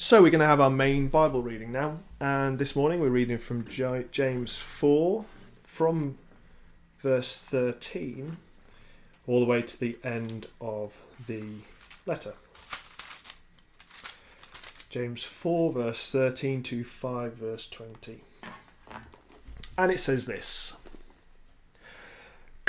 So we're going to have our main Bible reading now, and this morning we're reading from James 4 from verse 13 all the way to the end of the letter. James 4 verse 13 to 5 verse 20. And it says this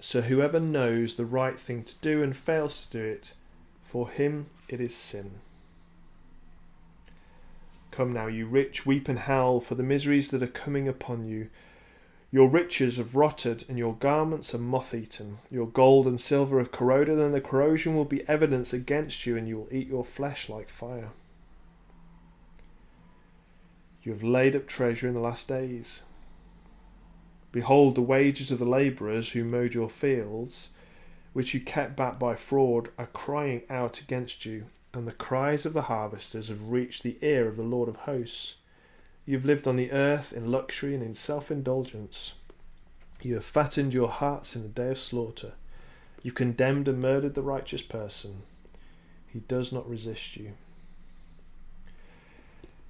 So whoever knows the right thing to do and fails to do it, for him it is sin. Come now, you rich, weep and howl for the miseries that are coming upon you. Your riches have rotted, and your garments are moth eaten. Your gold and silver have corroded, and the corrosion will be evidence against you, and you will eat your flesh like fire. You have laid up treasure in the last days. Behold, the wages of the labourers who mowed your fields, which you kept back by fraud, are crying out against you, and the cries of the harvesters have reached the ear of the Lord of hosts. You have lived on the earth in luxury and in self indulgence. You have fattened your hearts in the day of slaughter. You condemned and murdered the righteous person. He does not resist you.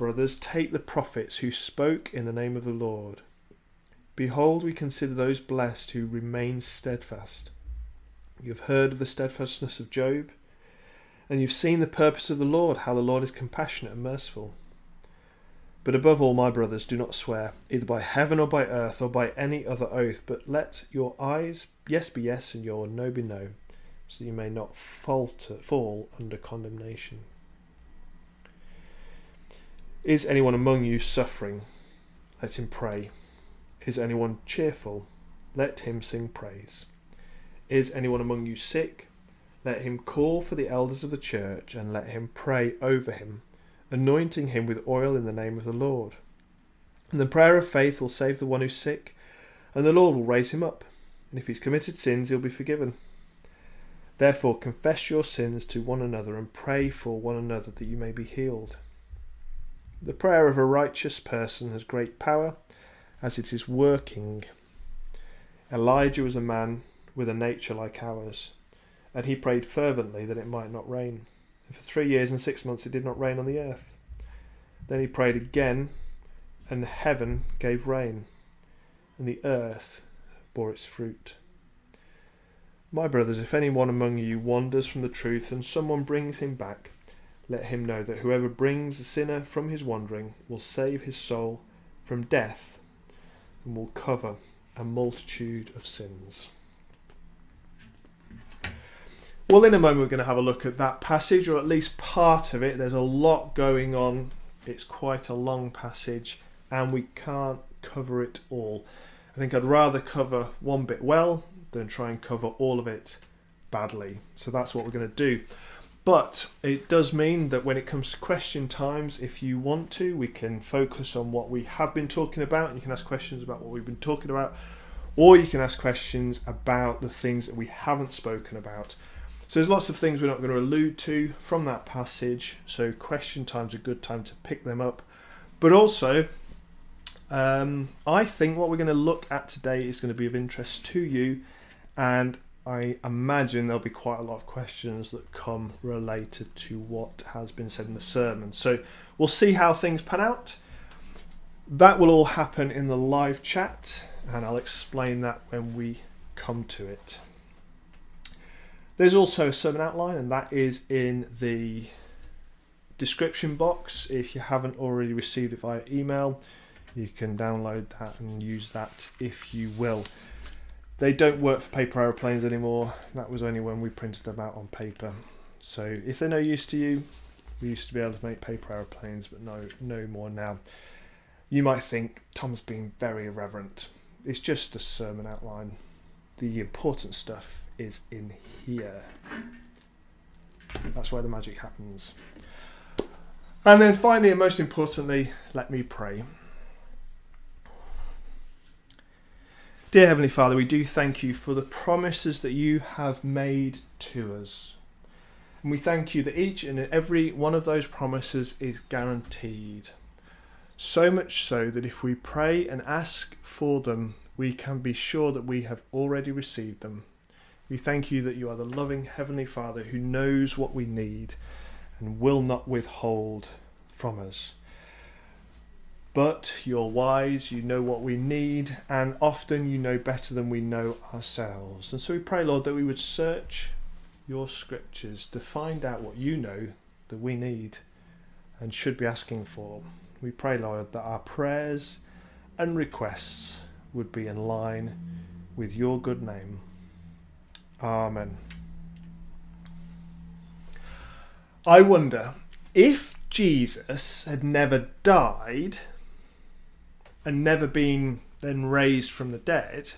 Brothers, take the prophets who spoke in the name of the Lord. Behold, we consider those blessed who remain steadfast. You have heard of the steadfastness of Job, and you've seen the purpose of the Lord, how the Lord is compassionate and merciful. But above all, my brothers, do not swear, either by heaven or by earth or by any other oath, but let your eyes yes be yes and your no be no, so you may not falter, fall under condemnation. Is anyone among you suffering? Let him pray. Is anyone cheerful? Let him sing praise. Is anyone among you sick? Let him call for the elders of the church and let him pray over him, anointing him with oil in the name of the Lord. And the prayer of faith will save the one who's sick, and the Lord will raise him up. And if he's committed sins, he'll be forgiven. Therefore, confess your sins to one another and pray for one another that you may be healed. The prayer of a righteous person has great power as it is working. Elijah was a man with a nature like ours, and he prayed fervently that it might not rain. And for three years and six months it did not rain on the earth. Then he prayed again, and heaven gave rain, and the earth bore its fruit. My brothers, if anyone among you wanders from the truth and someone brings him back, let him know that whoever brings a sinner from his wandering will save his soul from death and will cover a multitude of sins. Well, in a moment, we're going to have a look at that passage, or at least part of it. There's a lot going on, it's quite a long passage, and we can't cover it all. I think I'd rather cover one bit well than try and cover all of it badly. So that's what we're going to do. But it does mean that when it comes to question times, if you want to, we can focus on what we have been talking about. You can ask questions about what we've been talking about, or you can ask questions about the things that we haven't spoken about. So there's lots of things we're not going to allude to from that passage. So question time's a good time to pick them up. But also, um, I think what we're going to look at today is going to be of interest to you, and I imagine there'll be quite a lot of questions that come related to what has been said in the sermon. So we'll see how things pan out. That will all happen in the live chat, and I'll explain that when we come to it. There's also a sermon outline, and that is in the description box. If you haven't already received it via email, you can download that and use that if you will. They don't work for paper aeroplanes anymore. That was only when we printed them out on paper. So if they're no use to you, we used to be able to make paper aeroplanes, but no, no more now. You might think Tom's being very irreverent. It's just a sermon outline. The important stuff is in here. That's where the magic happens. And then finally, and most importantly, let me pray. Dear Heavenly Father, we do thank you for the promises that you have made to us. And we thank you that each and every one of those promises is guaranteed. So much so that if we pray and ask for them, we can be sure that we have already received them. We thank you that you are the loving Heavenly Father who knows what we need and will not withhold from us. But you're wise, you know what we need, and often you know better than we know ourselves. And so we pray, Lord, that we would search your scriptures to find out what you know that we need and should be asking for. We pray, Lord, that our prayers and requests would be in line with your good name. Amen. I wonder if Jesus had never died and never been then raised from the dead,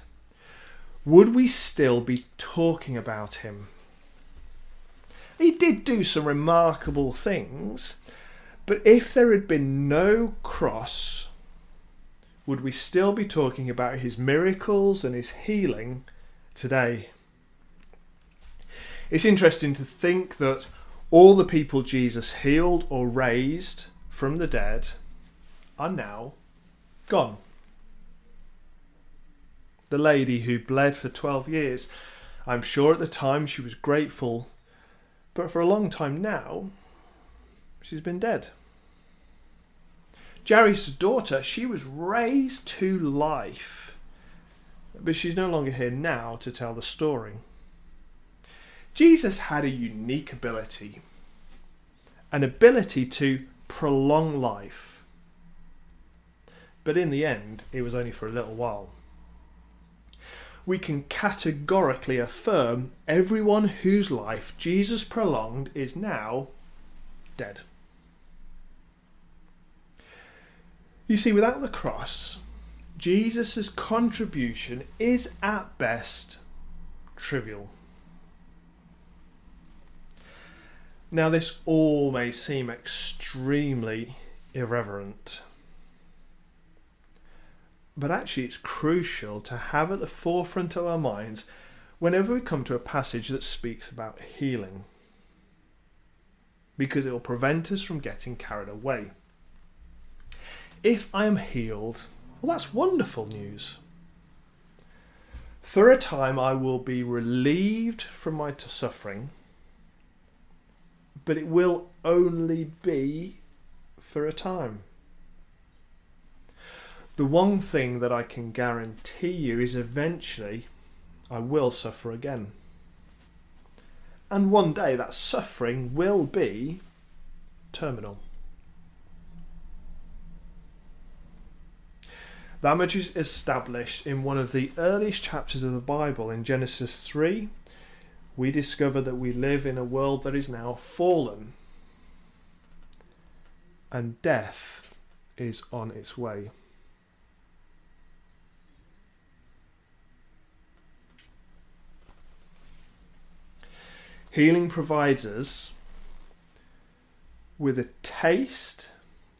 would we still be talking about him? He did do some remarkable things, but if there had been no cross, would we still be talking about his miracles and his healing today? It's interesting to think that all the people Jesus healed or raised from the dead are now gone. The lady who bled for 12 years, I'm sure at the time she was grateful but for a long time now, she's been dead. Jairus' daughter, she was raised to life, but she's no longer here now to tell the story. Jesus had a unique ability, an ability to prolong life. But in the end, it was only for a little while we can categorically affirm everyone whose life Jesus prolonged is now dead. You see, without the cross, Jesus' contribution is at best trivial. Now, this all may seem extremely irreverent but actually it's crucial to have at the forefront of our minds whenever we come to a passage that speaks about healing because it will prevent us from getting carried away. If I am healed, well, that's wonderful news. For a time, I will be relieved from my suffering, but it will only be for a time. The one thing that I can guarantee you is eventually I will suffer again. And one day that suffering will be terminal. That much is established in one of the earliest chapters of the Bible in Genesis 3. We discover that we live in a world that is now fallen and death is on its way. Healing provides us with a taste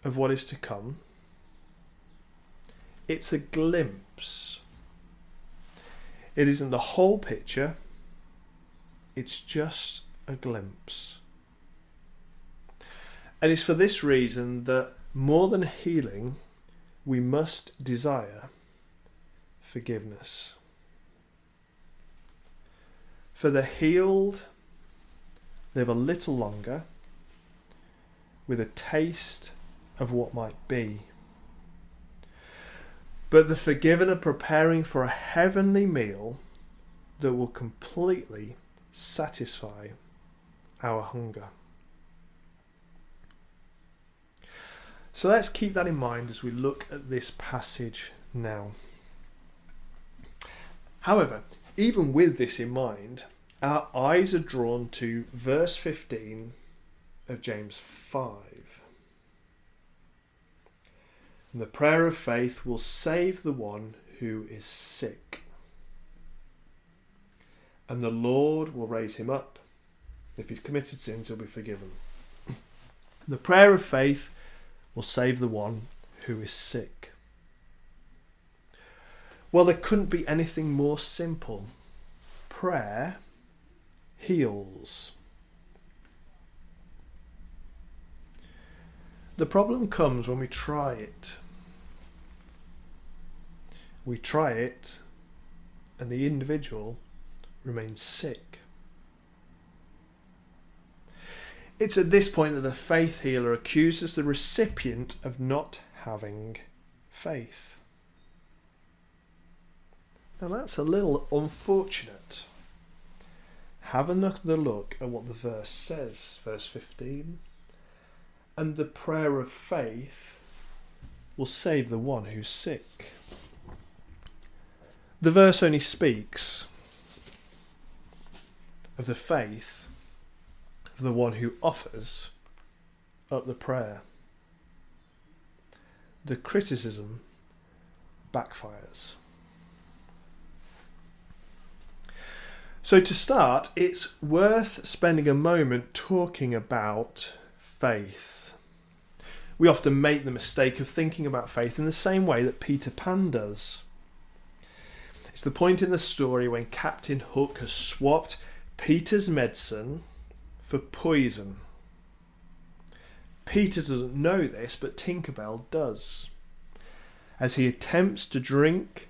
of what is to come. It's a glimpse. It isn't the whole picture, it's just a glimpse. And it's for this reason that more than healing, we must desire forgiveness. For the healed live a little longer with a taste of what might be. But the forgiven are preparing for a heavenly meal that will completely satisfy our hunger. So let's keep that in mind as we look at this passage now. However, even with this in mind, our eyes are drawn to verse 15 of James 5. And the prayer of faith will save the one who is sick. And the Lord will raise him up. If he's committed sins, he'll be forgiven. The prayer of faith will save the one who is sick. Well, there couldn't be anything more simple. Prayer heals. The problem comes when we try it. We try it, and the individual remains sick. It's at this point that the faith healer accuses the recipient of not having faith. Now that's a little unfortunate. Have another look at what the verse says, verse 15. And the prayer of faith will save the one who's sick. The verse only speaks of the faith of the one who offers up the prayer. The criticism backfires. So, to start, it's worth spending a moment talking about faith. We often make the mistake of thinking about faith in the same way that Peter Pan does. It's the point in the story when Captain Hook has swapped Peter's medicine for poison. Peter doesn't know this, but Tinkerbell does. As he attempts to drink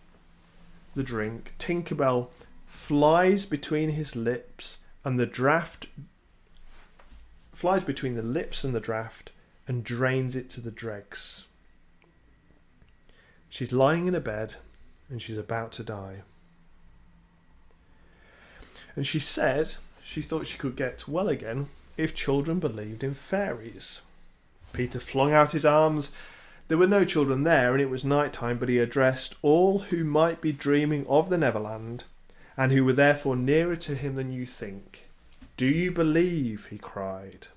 the drink, Tinkerbell flies between his lips and the draft flies between the lips and the draft and drains it to the dregs. She's lying in a bed and she's about to die. And she said she thought she could get well again if children believed in fairies. Peter flung out his arms. There were no children there, and it was night time, but he addressed all who might be dreaming of the Neverland and who were therefore nearer to him than you think. Do you believe? he cried.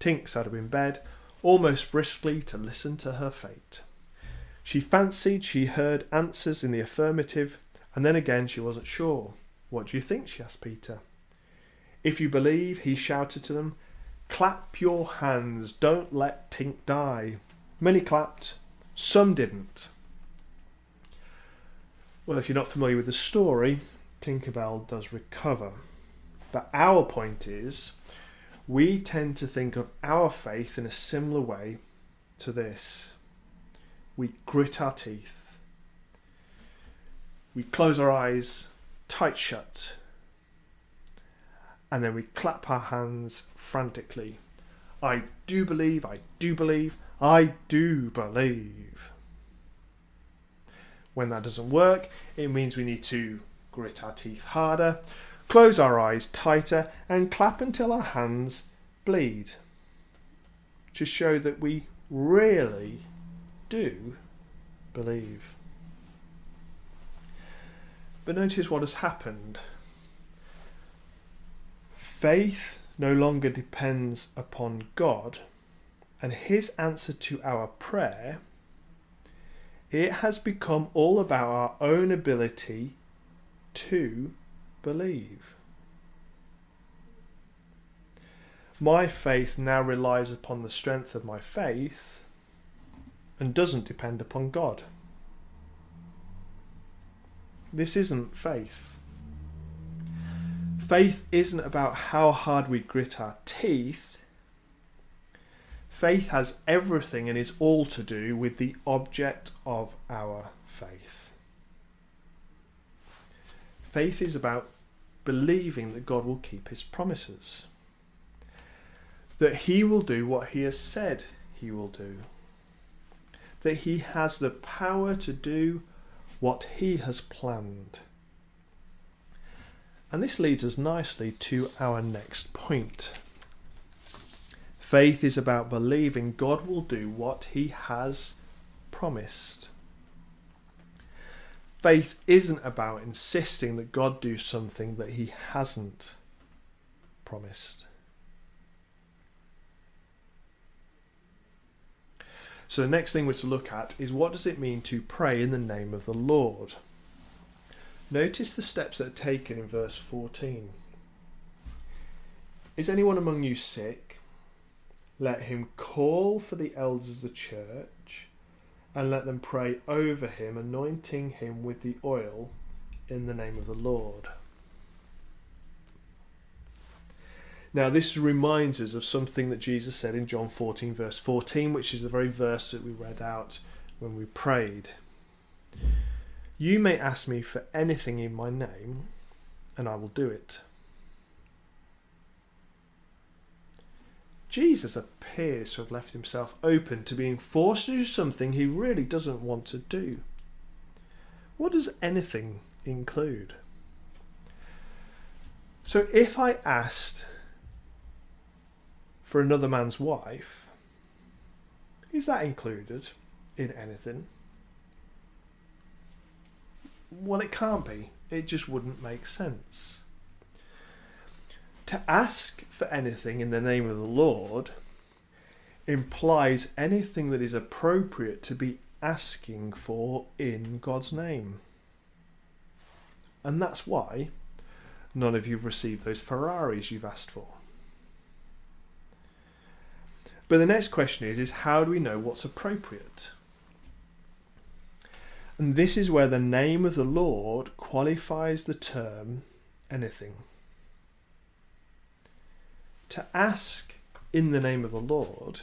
Tink sat up in bed, almost briskly, to listen to her fate. She fancied she heard answers in the affirmative, and then again she wasn't sure. What do you think? she asked Peter. If you believe, he shouted to them, clap your hands, don't let Tink die. Many clapped, some didn't. Well, if you're not familiar with the story, Tinkerbell does recover. But our point is, we tend to think of our faith in a similar way to this. We grit our teeth. We close our eyes tight shut. And then we clap our hands frantically. I do believe, I do believe, I do believe. When that doesn't work, it means we need to grit our teeth harder, close our eyes tighter, and clap until our hands bleed to show that we really do believe. But notice what has happened. Faith no longer depends upon God and His answer to our prayer it has become all about our own ability to believe. My faith now relies upon the strength of my faith and doesn't depend upon God. This isn't faith. Faith isn't about how hard we grit our teeth Faith has everything and is all to do with the object of our faith. Faith is about believing that God will keep his promises, that he will do what he has said he will do, that he has the power to do what he has planned. And this leads us nicely to our next point. Faith is about believing God will do what he has promised. Faith isn't about insisting that God do something that he hasn't promised. So the next thing we're to look at is what does it mean to pray in the name of the Lord? Notice the steps that are taken in verse 14. Is anyone among you sick? Let him call for the elders of the church and let them pray over him, anointing him with the oil in the name of the Lord. Now, this reminds us of something that Jesus said in John 14, verse 14, which is the very verse that we read out when we prayed. You may ask me for anything in my name, and I will do it. Jesus appears to have left himself open to being forced to do something he really doesn't want to do. What does anything include? So if I asked for another man's wife, is that included in anything? Well, it can't be. It just wouldn't make sense. To ask for anything in the name of the Lord implies anything that is appropriate to be asking for in God's name. And that's why none of you have received those Ferraris you've asked for. But the next question is, is how do we know what's appropriate? And this is where the name of the Lord qualifies the term anything. To ask in the name of the Lord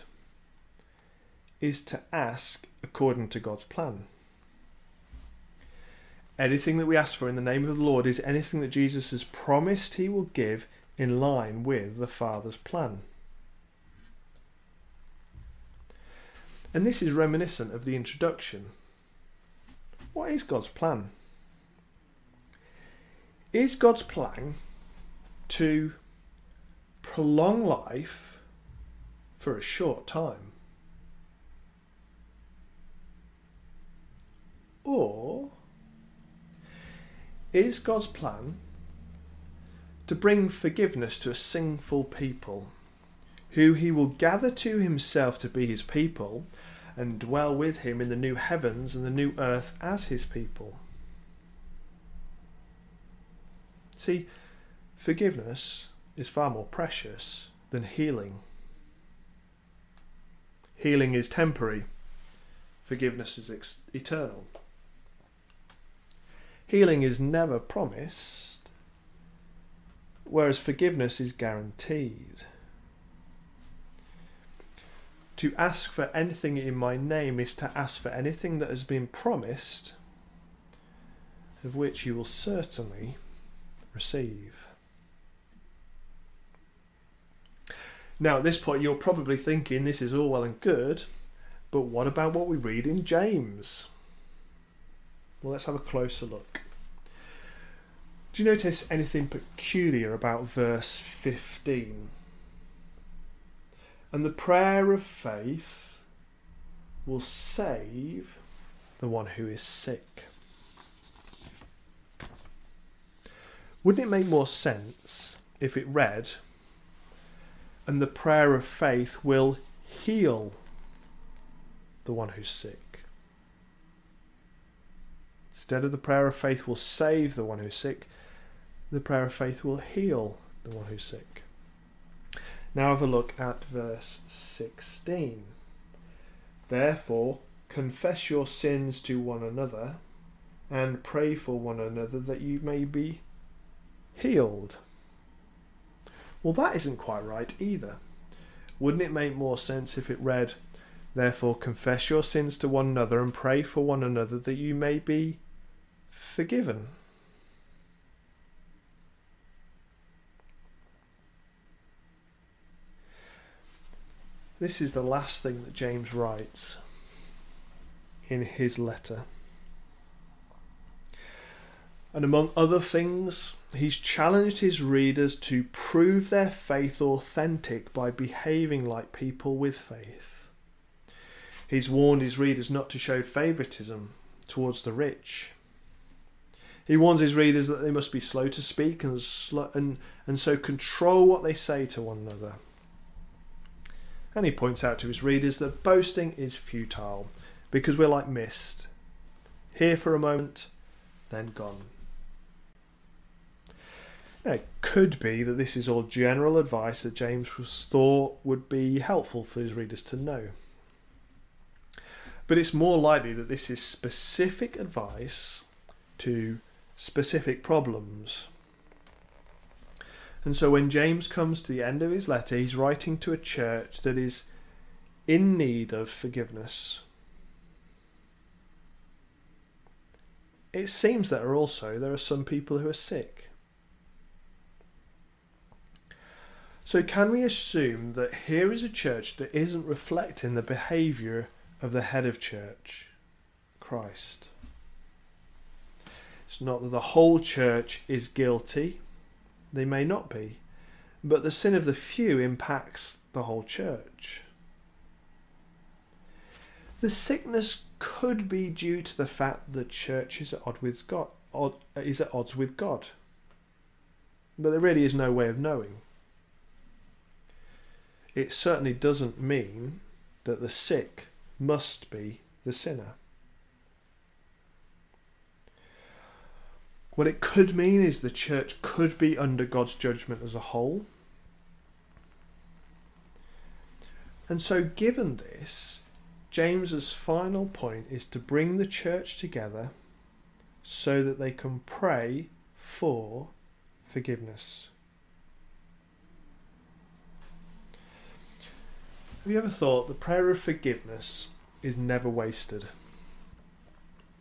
is to ask according to God's plan. Anything that we ask for in the name of the Lord is anything that Jesus has promised he will give in line with the Father's plan. And this is reminiscent of the introduction. What is God's plan? Is God's plan to prolong life for a short time? Or is God's plan to bring forgiveness to a sinful people who he will gather to himself to be his people and dwell with him in the new heavens and the new earth as his people? See, forgiveness is far more precious than healing. Healing is temporary, forgiveness is eternal. Healing is never promised, whereas forgiveness is guaranteed. To ask for anything in my name is to ask for anything that has been promised, of which you will certainly receive. Now, at this point, you're probably thinking this is all well and good, but what about what we read in James? Well, let's have a closer look. Do you notice anything peculiar about verse 15? And the prayer of faith will save the one who is sick. Wouldn't it make more sense if it read, and the prayer of faith will heal the one who's sick. Instead of the prayer of faith will save the one who's sick, the prayer of faith will heal the one who's sick. Now have a look at verse 16. Therefore, confess your sins to one another and pray for one another that you may be healed. Well, that isn't quite right either. Wouldn't it make more sense if it read, Therefore confess your sins to one another and pray for one another that you may be forgiven? This is the last thing that James writes in his letter. And among other things, he's challenged his readers to prove their faith authentic by behaving like people with faith. He's warned his readers not to show favouritism towards the rich. He warns his readers that they must be slow to speak and, slow, and, and so control what they say to one another. And he points out to his readers that boasting is futile because we're like mist, here for a moment, then gone. It could be that this is all general advice that James thought would be helpful for his readers to know. But it's more likely that this is specific advice to specific problems. And so when James comes to the end of his letter, he's writing to a church that is in need of forgiveness. It seems that also there are some people who are sick. So, can we assume that here is a church that isn't reflecting the behaviour of the head of church, Christ? It's not that the whole church is guilty, they may not be, but the sin of the few impacts the whole church. The sickness could be due to the fact that the church is at odds with God, is at odds with God. But there really is no way of knowing it certainly doesn't mean that the sick must be the sinner. What it could mean is the church could be under God's judgment as a whole. And so, given this, James's final point is to bring the church together so that they can pray for forgiveness. Have you ever thought the prayer of forgiveness is never wasted?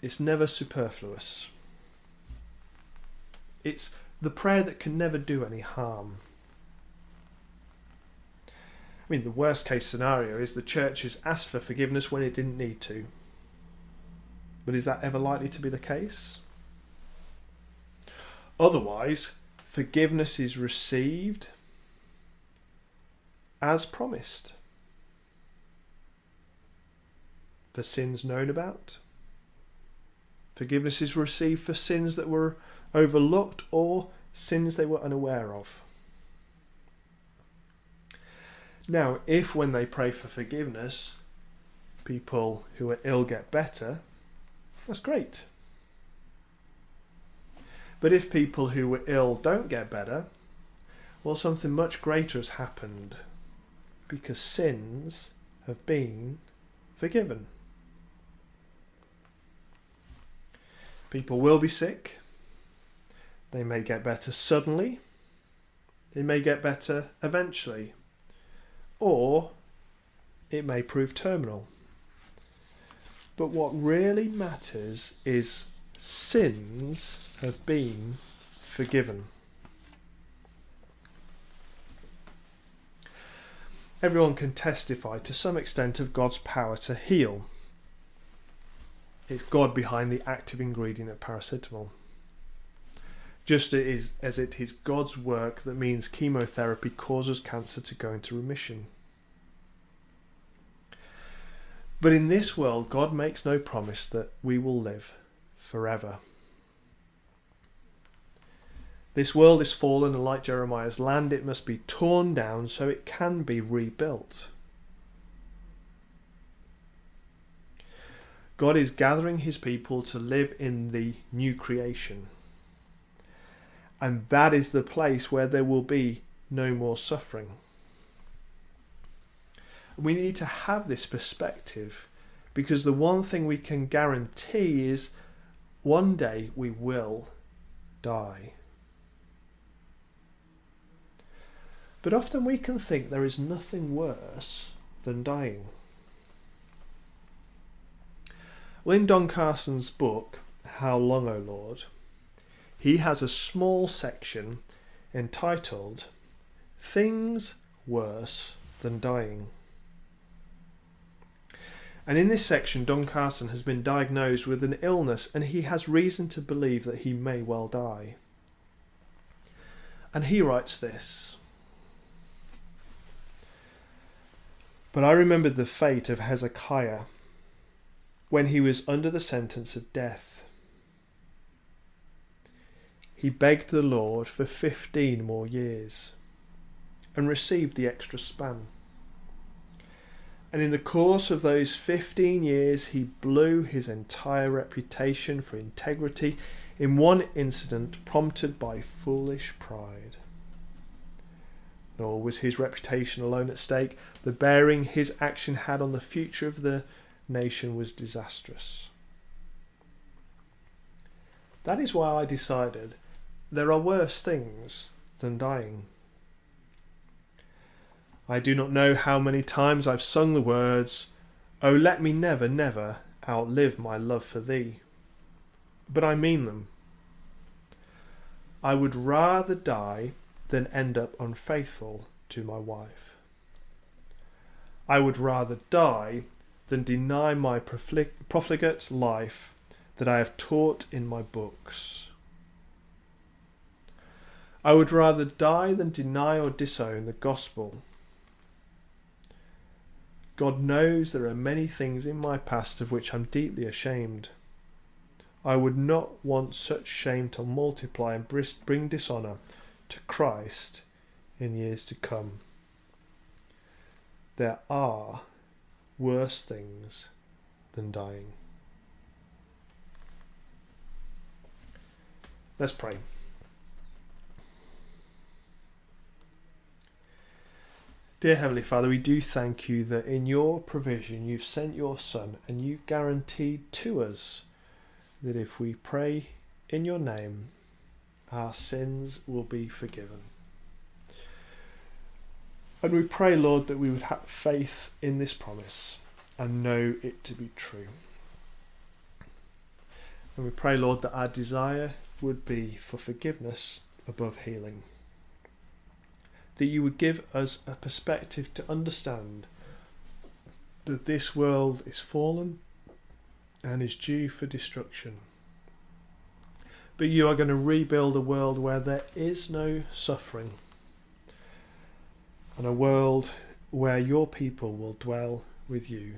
It's never superfluous. It's the prayer that can never do any harm. I mean, the worst case scenario is the church has asked for forgiveness when it didn't need to. But is that ever likely to be the case? Otherwise, forgiveness is received as promised for sins known about. Forgiveness is received for sins that were overlooked or sins they were unaware of. Now, if when they pray for forgiveness, people who are ill get better, that's great. But if people who were ill don't get better, well, something much greater has happened because sins have been forgiven. People will be sick. They may get better suddenly. They may get better eventually. Or it may prove terminal. But what really matters is sins have been forgiven. Everyone can testify to some extent of God's power to heal. It's God behind the active ingredient of paracetamol. Just as it is God's work that means chemotherapy causes cancer to go into remission. But in this world, God makes no promise that we will live forever. This world is fallen, and like Jeremiah's land, it must be torn down so it can be rebuilt. God is gathering his people to live in the new creation. And that is the place where there will be no more suffering. We need to have this perspective because the one thing we can guarantee is one day we will die. But often we can think there is nothing worse than dying. Well, in Don Carson's book, How Long, O Lord, he has a small section entitled Things Worse Than Dying. And in this section, Don Carson has been diagnosed with an illness and he has reason to believe that he may well die. And he writes this But I remembered the fate of Hezekiah when he was under the sentence of death. He begged the Lord for fifteen more years and received the extra span. And in the course of those 15 years, he blew his entire reputation for integrity in one incident prompted by foolish pride. Nor was his reputation alone at stake. The bearing his action had on the future of the nation was disastrous. That is why I decided there are worse things than dying. I do not know how many times I've sung the words, Oh, let me never, never outlive my love for thee. But I mean them. I would rather die than end up unfaithful to my wife. I would rather die than deny my profligate life that I have taught in my books. I would rather die than deny or disown the gospel God knows there are many things in my past of which I'm deeply ashamed. I would not want such shame to multiply and bring dishonour to Christ in years to come. There are worse things than dying. Let's pray. Dear Heavenly Father, we do thank you that in your provision you've sent your Son and you've guaranteed to us that if we pray in your name, our sins will be forgiven. And we pray, Lord, that we would have faith in this promise and know it to be true. And we pray, Lord, that our desire would be for forgiveness above healing that you would give us a perspective to understand that this world is fallen and is due for destruction. But you are going to rebuild a world where there is no suffering and a world where your people will dwell with you.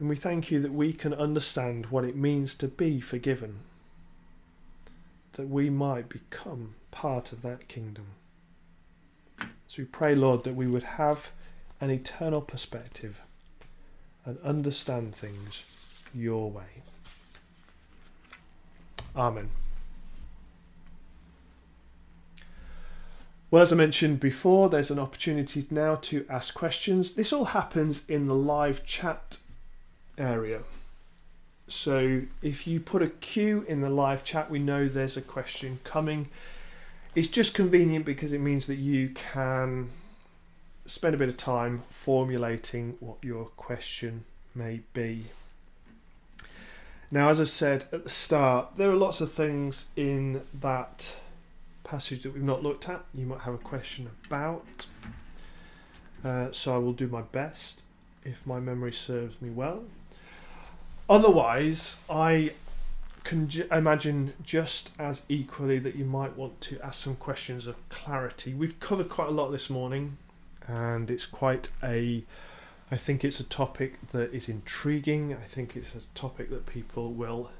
And we thank you that we can understand what it means to be forgiven, that we might become part of that kingdom. So we pray, Lord, that we would have an eternal perspective and understand things your way. Amen. Well, as I mentioned before, there's an opportunity now to ask questions. This all happens in the live chat area. So if you put a Q in the live chat, we know there's a question coming. It's just convenient because it means that you can spend a bit of time formulating what your question may be. Now, as I said at the start, there are lots of things in that passage that we've not looked at. You might have a question about. Uh, so I will do my best if my memory serves me well. Otherwise, I can imagine just as equally that you might want to ask some questions of clarity. We've covered quite a lot this morning, and it's quite a. I think it's a topic that is intriguing. I think it's a topic that people will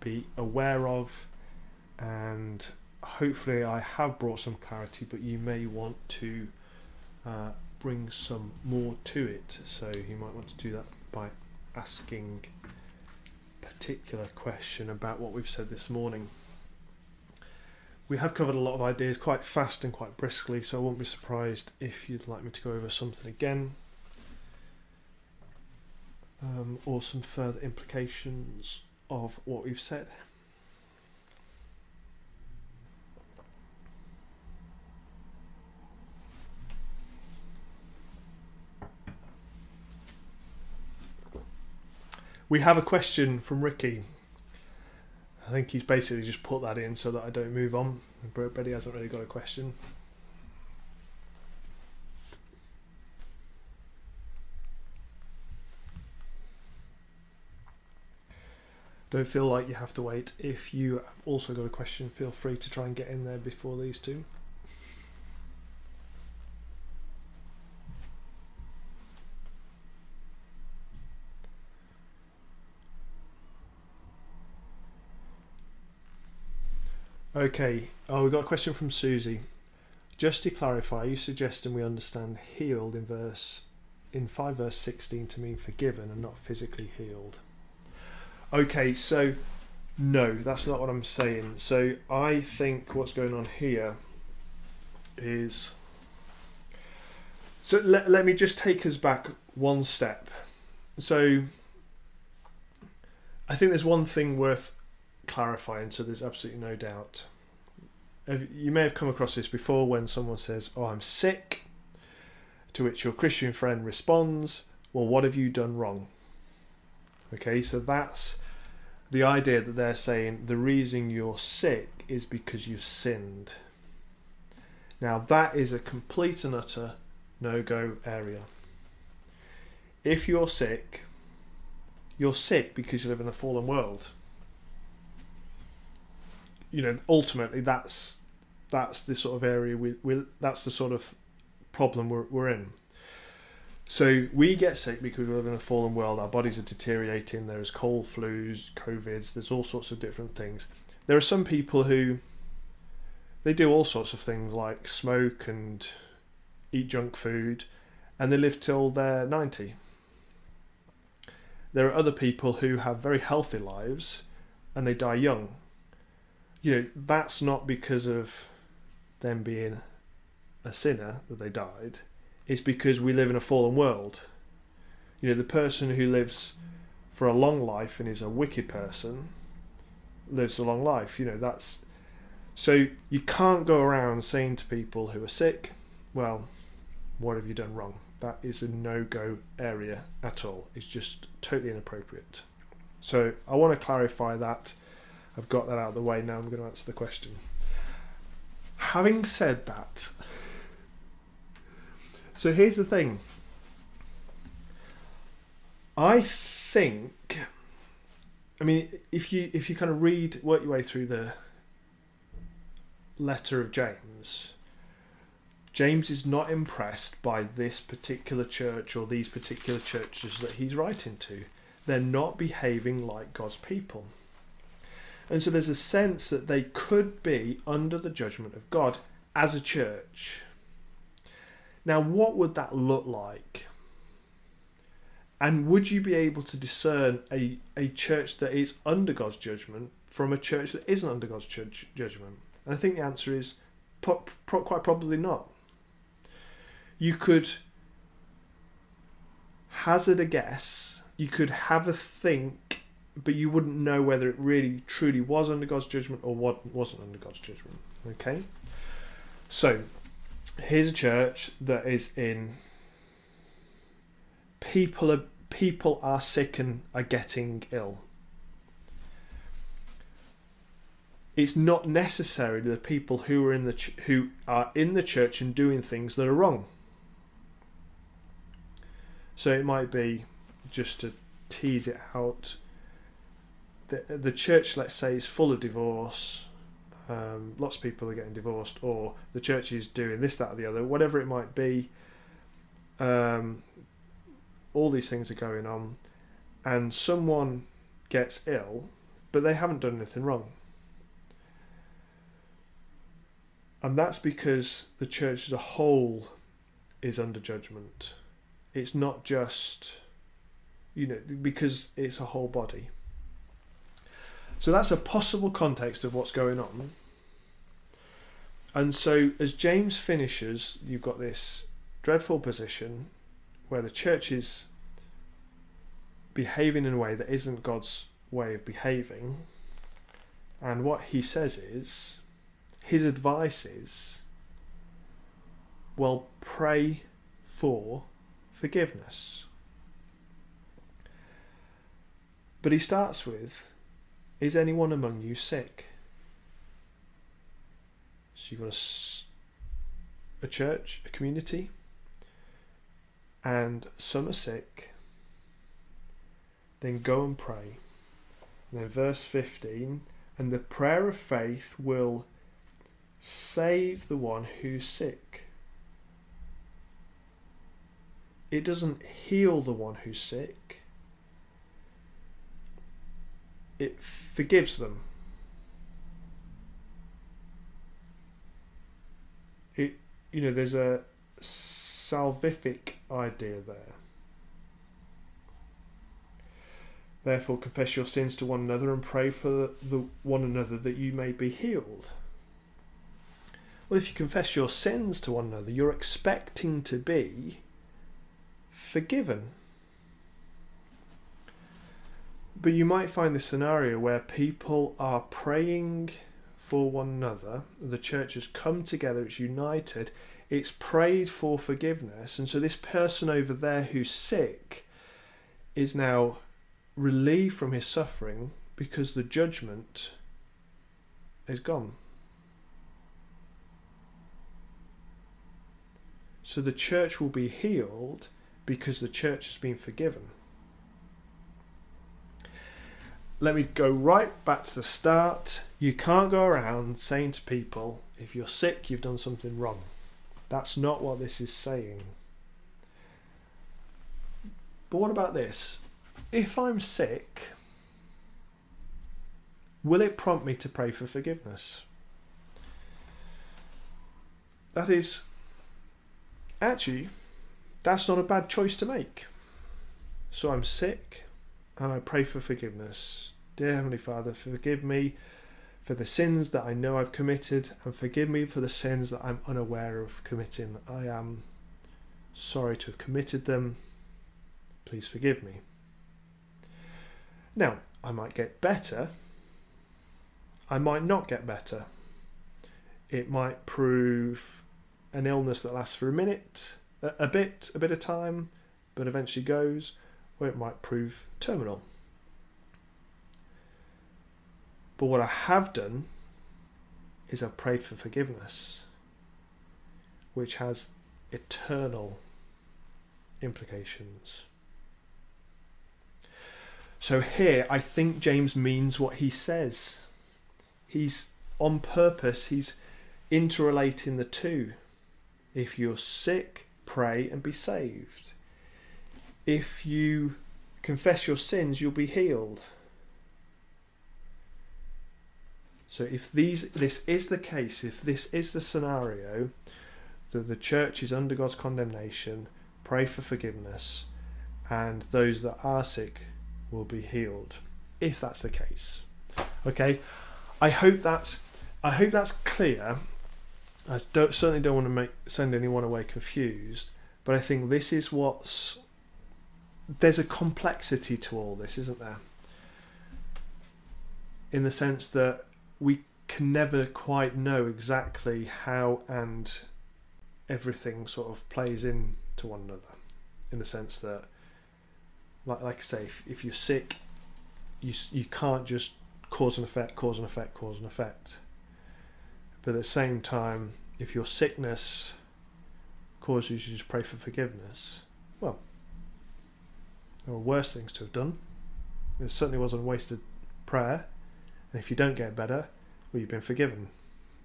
be aware of, and hopefully, I have brought some clarity. But you may want to uh, bring some more to it. So you might want to do that by asking particular question about what we've said this morning. We have covered a lot of ideas quite fast and quite briskly, so I won't be surprised if you'd like me to go over something again um, or some further implications of what we've said. We have a question from Ricky. I think he's basically just put that in so that I don't move on. But he hasn't really got a question. Don't feel like you have to wait. If you also got a question, feel free to try and get in there before these two. Okay, oh, we've got a question from Susie. Just to clarify, you suggesting we understand healed in verse in 5 verse 16 to mean forgiven and not physically healed. Okay, so no, that's not what I'm saying. So I think what's going on here is so let, let me just take us back one step. So I think there's one thing worth clarifying, so there's absolutely no doubt. You may have come across this before when someone says, Oh, I'm sick, to which your Christian friend responds, Well, what have you done wrong? Okay, so that's the idea that they're saying the reason you're sick is because you've sinned. Now, that is a complete and utter no go area. If you're sick, you're sick because you live in a fallen world you know, ultimately that's that's the sort of area we we that's the sort of problem we're we're in. So we get sick because we live in a fallen world. Our bodies are deteriorating. There's cold flus, covids. There's all sorts of different things. There are some people who they do all sorts of things like smoke and eat junk food, and they live till they're ninety. There are other people who have very healthy lives, and they die young you know, that's not because of them being a sinner that they died. It's because we live in a fallen world. You know, the person who lives for a long life and is a wicked person lives a long life. You know, that's so you can't go around saying to people who are sick, well, what have you done wrong? That is a no go area at all. It's just totally inappropriate. So I want to clarify that I've got that out of the way. Now I'm going to answer the question. Having said that, so here's the thing. I think, I mean, if you if you kind of read work your way through the letter of James, James is not impressed by this particular church or these particular churches that he's writing to. They're not behaving like God's people. And so there's a sense that they could be under the judgment of God as a church. Now, what would that look like? And would you be able to discern a, a church that is under God's judgment from a church that isn't under God's church judgment? And I think the answer is pro- pro- quite probably not. You could hazard a guess, you could have a think but you wouldn't know whether it really truly was under God's judgment or what wasn't under God's judgment. Okay? So, here's a church that is in people are people are sick and are getting ill. It's not necessarily the people who are in the who are in the church and doing things that are wrong. So it might be just to tease it out the, the church, let's say, is full of divorce. Um, lots of people are getting divorced, or the church is doing this, that, or the other, whatever it might be. Um, all these things are going on, and someone gets ill, but they haven't done anything wrong. And that's because the church as a whole is under judgment. It's not just, you know, because it's a whole body. So that's a possible context of what's going on. And so as James finishes, you've got this dreadful position where the church is behaving in a way that isn't God's way of behaving. And what he says is, his advice is, well, pray for forgiveness. But he starts with, is anyone among you sick? So you've got a, a church, a community, and some are sick. Then go and pray. And then verse 15, and the prayer of faith will save the one who's sick. It doesn't heal the one who's sick, it forgives them. It, you know, there's a salvific idea there. Therefore, confess your sins to one another and pray for the one another that you may be healed. Well, if you confess your sins to one another, you're expecting to be forgiven. But you might find this scenario where people are praying for one another, the church has come together, it's united, it's prayed for forgiveness, and so this person over there who's sick is now relieved from his suffering because the judgment is gone. So the church will be healed because the church has been forgiven. Let me go right back to the start. You can't go around saying to people, if you're sick, you've done something wrong. That's not what this is saying. But what about this? if I'm sick, will it prompt me to pray for forgiveness? That is, actually, that's not a bad choice to make. So I'm sick and I pray for forgiveness. Dear Heavenly Father, forgive me for the sins that I know I've committed and forgive me for the sins that I'm unaware of committing. I am sorry to have committed them. Please forgive me. Now, I might get better, I might not get better. It might prove an illness that lasts for a minute, a, bit, a bit of time, but eventually goes, or it might prove terminal. But what I have done is I've prayed for forgiveness, which has eternal implications. So here, I think James means what he says. He's on purpose, he's interrelating the two. If you're sick, pray and be saved. If you confess your sins, you'll be healed. So if these this is the case, if this is the scenario that the church is under God's condemnation, pray for forgiveness, and those that are sick will be healed if that's the case. Okay? I hope that's i hope that's clear. I don't certainly don't want to make send anyone away confused but i think this is what's there's a complexity to all this isn't there in the sense that we can never quite know exactly how and everything sort of plays in to one another in the sense that like like I say, if, if you're sick, you you can't just cause and effect, cause and effect, cause and effect. But at the same time, if your sickness causes you to pray for forgiveness, well, there were worse things to have done. It certainly wasn't wasted prayer. And if you don't get better, well, you've been forgiven.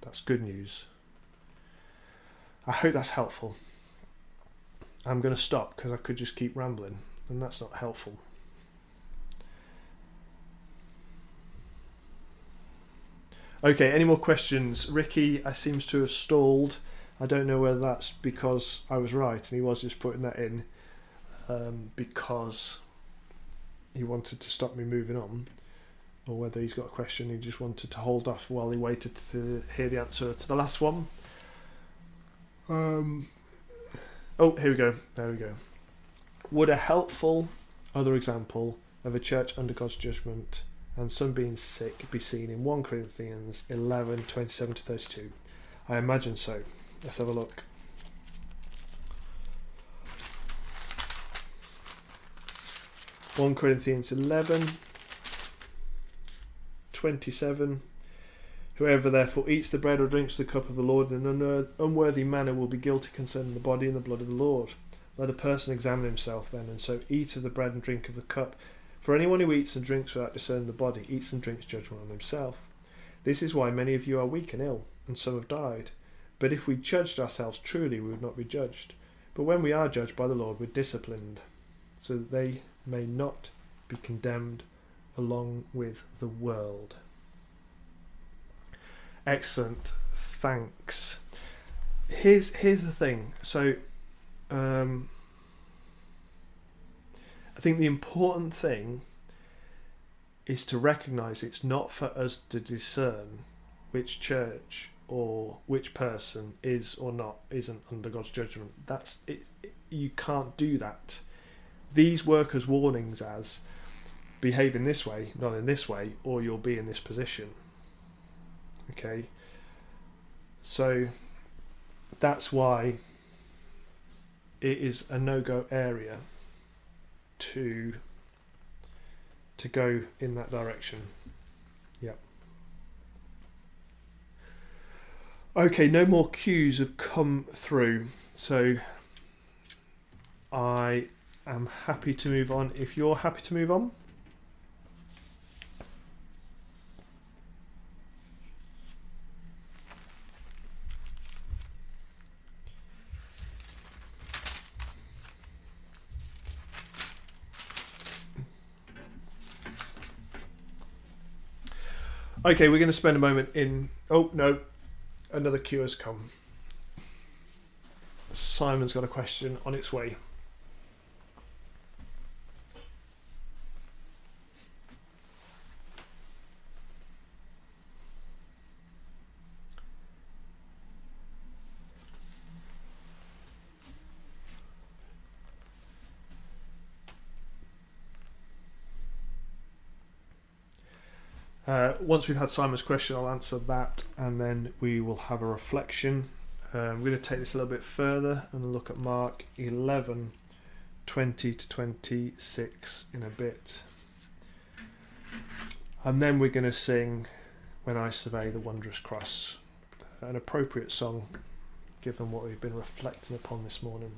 That's good news. I hope that's helpful. I'm going to stop because I could just keep rambling and that's not helpful. Okay, any more questions? Ricky I seems to have stalled. I don't know whether that's because I was right and he was just putting that in um, because he wanted to stop me moving on, or whether he's got a question he just wanted to hold off while he waited to hear the answer to the last one. Um, oh, here we go. There we go. Would a helpful other example of a church under God's judgment and some being sick be seen in 1 Corinthians 11 27 to 32? I imagine so. Let's have a look. One Corinthians eleven twenty seven. Whoever therefore eats the bread or drinks the cup of the Lord in an unworthy manner will be guilty concerning the body and the blood of the Lord. Let a person examine himself then, and so eat of the bread and drink of the cup. For anyone who eats and drinks without discerning the body eats and drinks judgment on himself. This is why many of you are weak and ill, and some have died. But if we judged ourselves truly, we would not be judged. But when we are judged by the Lord, we're disciplined, so that they may not be condemned along with the world. Excellent. Thanks. Here's here's the thing. So, um, I think the important thing is to recognise it's not for us to discern which church or which person is or not isn't under God's judgment. That's it, it you can't do that. These workers' warnings as behave in this way, not in this way, or you'll be in this position. Okay. So that's why it is a no-go area to to go in that direction. Yep. Okay, no more cues have come through, so I am happy to move on. If you're happy to move on. Okay, we're going to spend a moment in. Oh no, another cue has come. Simon's got a question on its way. Uh, once we've had Simon's question, I'll answer that and then we will have a reflection. Um, we're going to take this a little bit further and look at Mark 11 20 to 26 in a bit. And then we're going to sing When I Survey the Wondrous Cross, an appropriate song given what we've been reflecting upon this morning.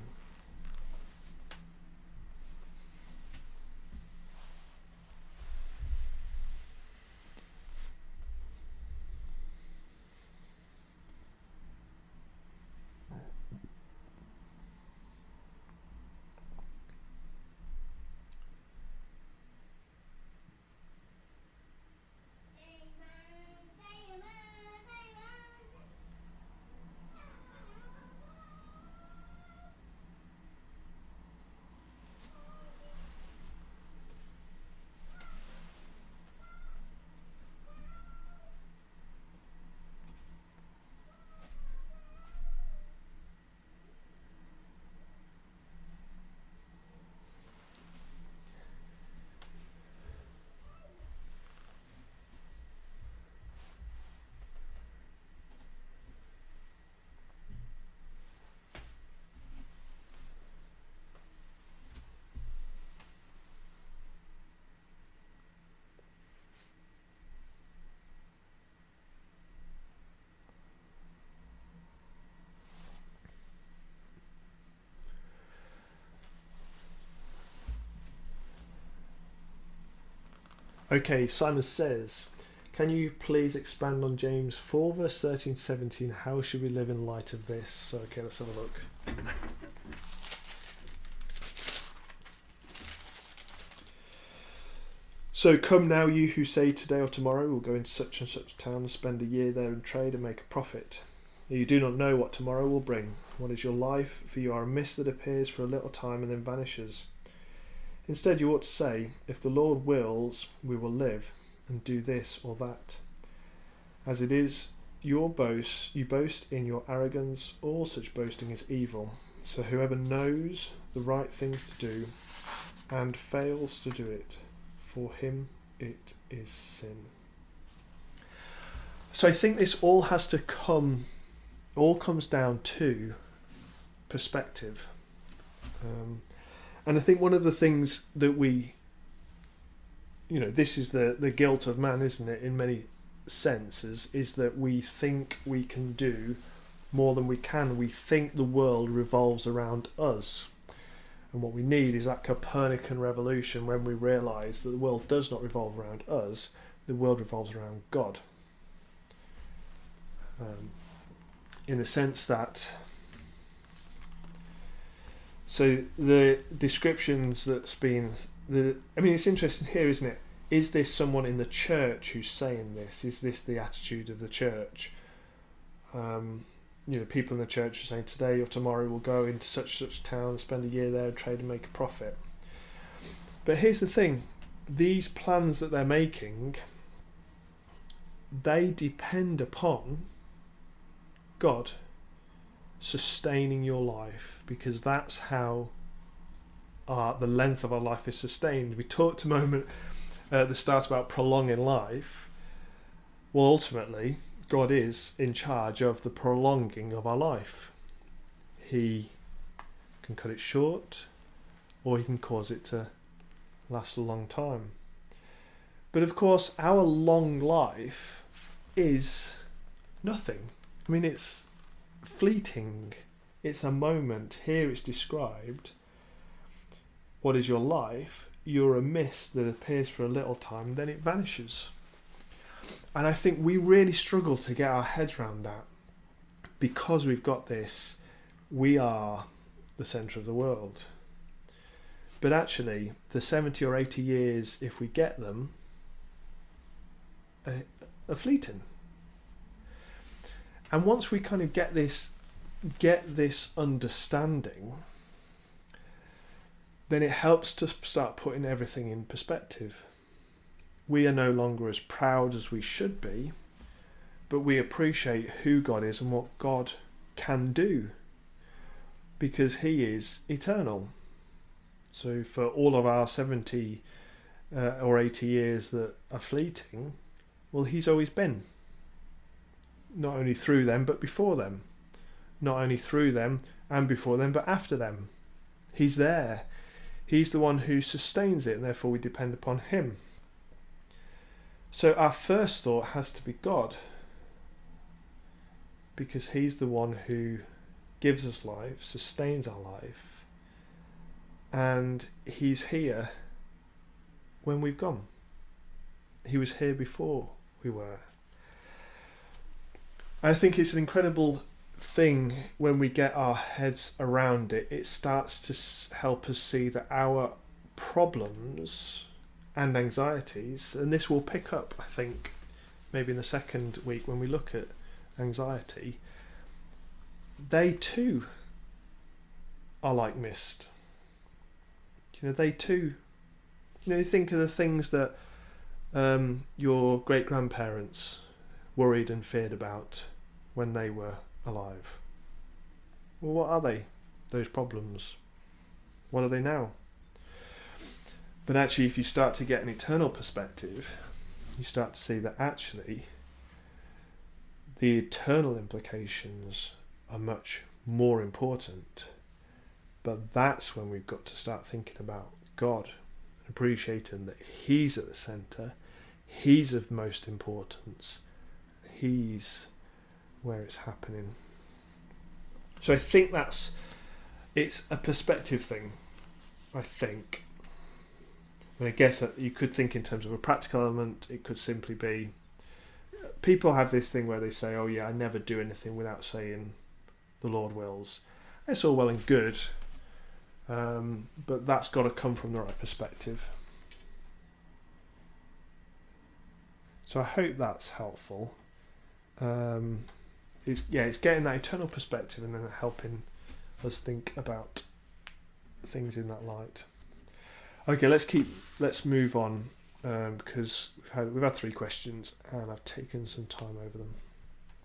Okay, Simon says, Can you please expand on James 4, verse 13 17? How should we live in light of this? Okay, let's have a look. So come now, you who say today or tomorrow we'll go into such and such town and spend a year there and trade and make a profit. You do not know what tomorrow will bring. What is your life? For you are a mist that appears for a little time and then vanishes. Instead, you ought to say, If the Lord wills, we will live and do this or that. As it is, your boast, you boast in your arrogance, all such boasting is evil. So whoever knows the right things to do and fails to do it, for him it is sin. So I think this all has to come, all comes down to perspective. Um, and I think one of the things that we, you know, this is the, the guilt of man, isn't it, in many senses, is that we think we can do more than we can. We think the world revolves around us. And what we need is that Copernican revolution when we realise that the world does not revolve around us, the world revolves around God. Um, in the sense that so the descriptions that's been the I mean it's interesting here, isn't it? Is this someone in the church who's saying this? Is this the attitude of the church? Um, you know, people in the church are saying today or tomorrow we'll go into such such town, spend a year there, trade and make a profit. But here's the thing: these plans that they're making, they depend upon God sustaining your life because that's how our, the length of our life is sustained. We talked a moment at the start about prolonging life. Well, ultimately, God is in charge of the prolonging of our life. He can cut it short or he can cause it to last a long time. But of course, our long life is nothing. I mean, it's fleeting. It's a moment. Here it's described. What is your life? You're a mist that appears for a little time, then it vanishes. And I think we really struggle to get our heads around that because we've got this we are the centre of the world. But actually, the 70 or 80 years, if we get them, are, fleeting. And once we kind of get this get this understanding, then it helps to start putting everything in perspective. We are no longer as proud as we should be, but we appreciate who God is and what God can do because He is eternal. So, for all of our 70 uh, or 80 years that are fleeting, well, He's always been. Not only through them, but before them. Not only through them and before them, but after them. He's there. He's the one who sustains it, and therefore we depend upon Him. So our first thought has to be God, because He's the one who gives us life, sustains our life, and He's here when we've gone. He was here before we were. I think it's an incredible thing when we get our heads around it, it starts to help us see that our problems and anxieties, and this will pick up, I think, maybe in the second week when we look at anxiety, they too are like mist. You know, they too, you know, you think of the things that um, your great grandparents worried and feared about when they were alive. Well, what are they, those problems? What are they now? But actually, if you start to get an eternal perspective, you start to see that actually the eternal implications are much more important. But that's when we've got to start thinking about God, appreciating that He's at the centre, He's of most importance, He's where it's happening. So I think that's it's a perspective thing. I think. And I guess that you could think in terms of a practical element. It could simply be people have this thing where they say, "Oh yeah, I never do anything without saying the Lord wills." It's all well and good, um, but that's got to come from the right perspective. So I hope that's helpful. Um, it's yeah, it's getting that eternal perspective and then helping us think about things in that light. Okay, let's keep let's move on um, because we've had we've had three questions and I've taken some time over them.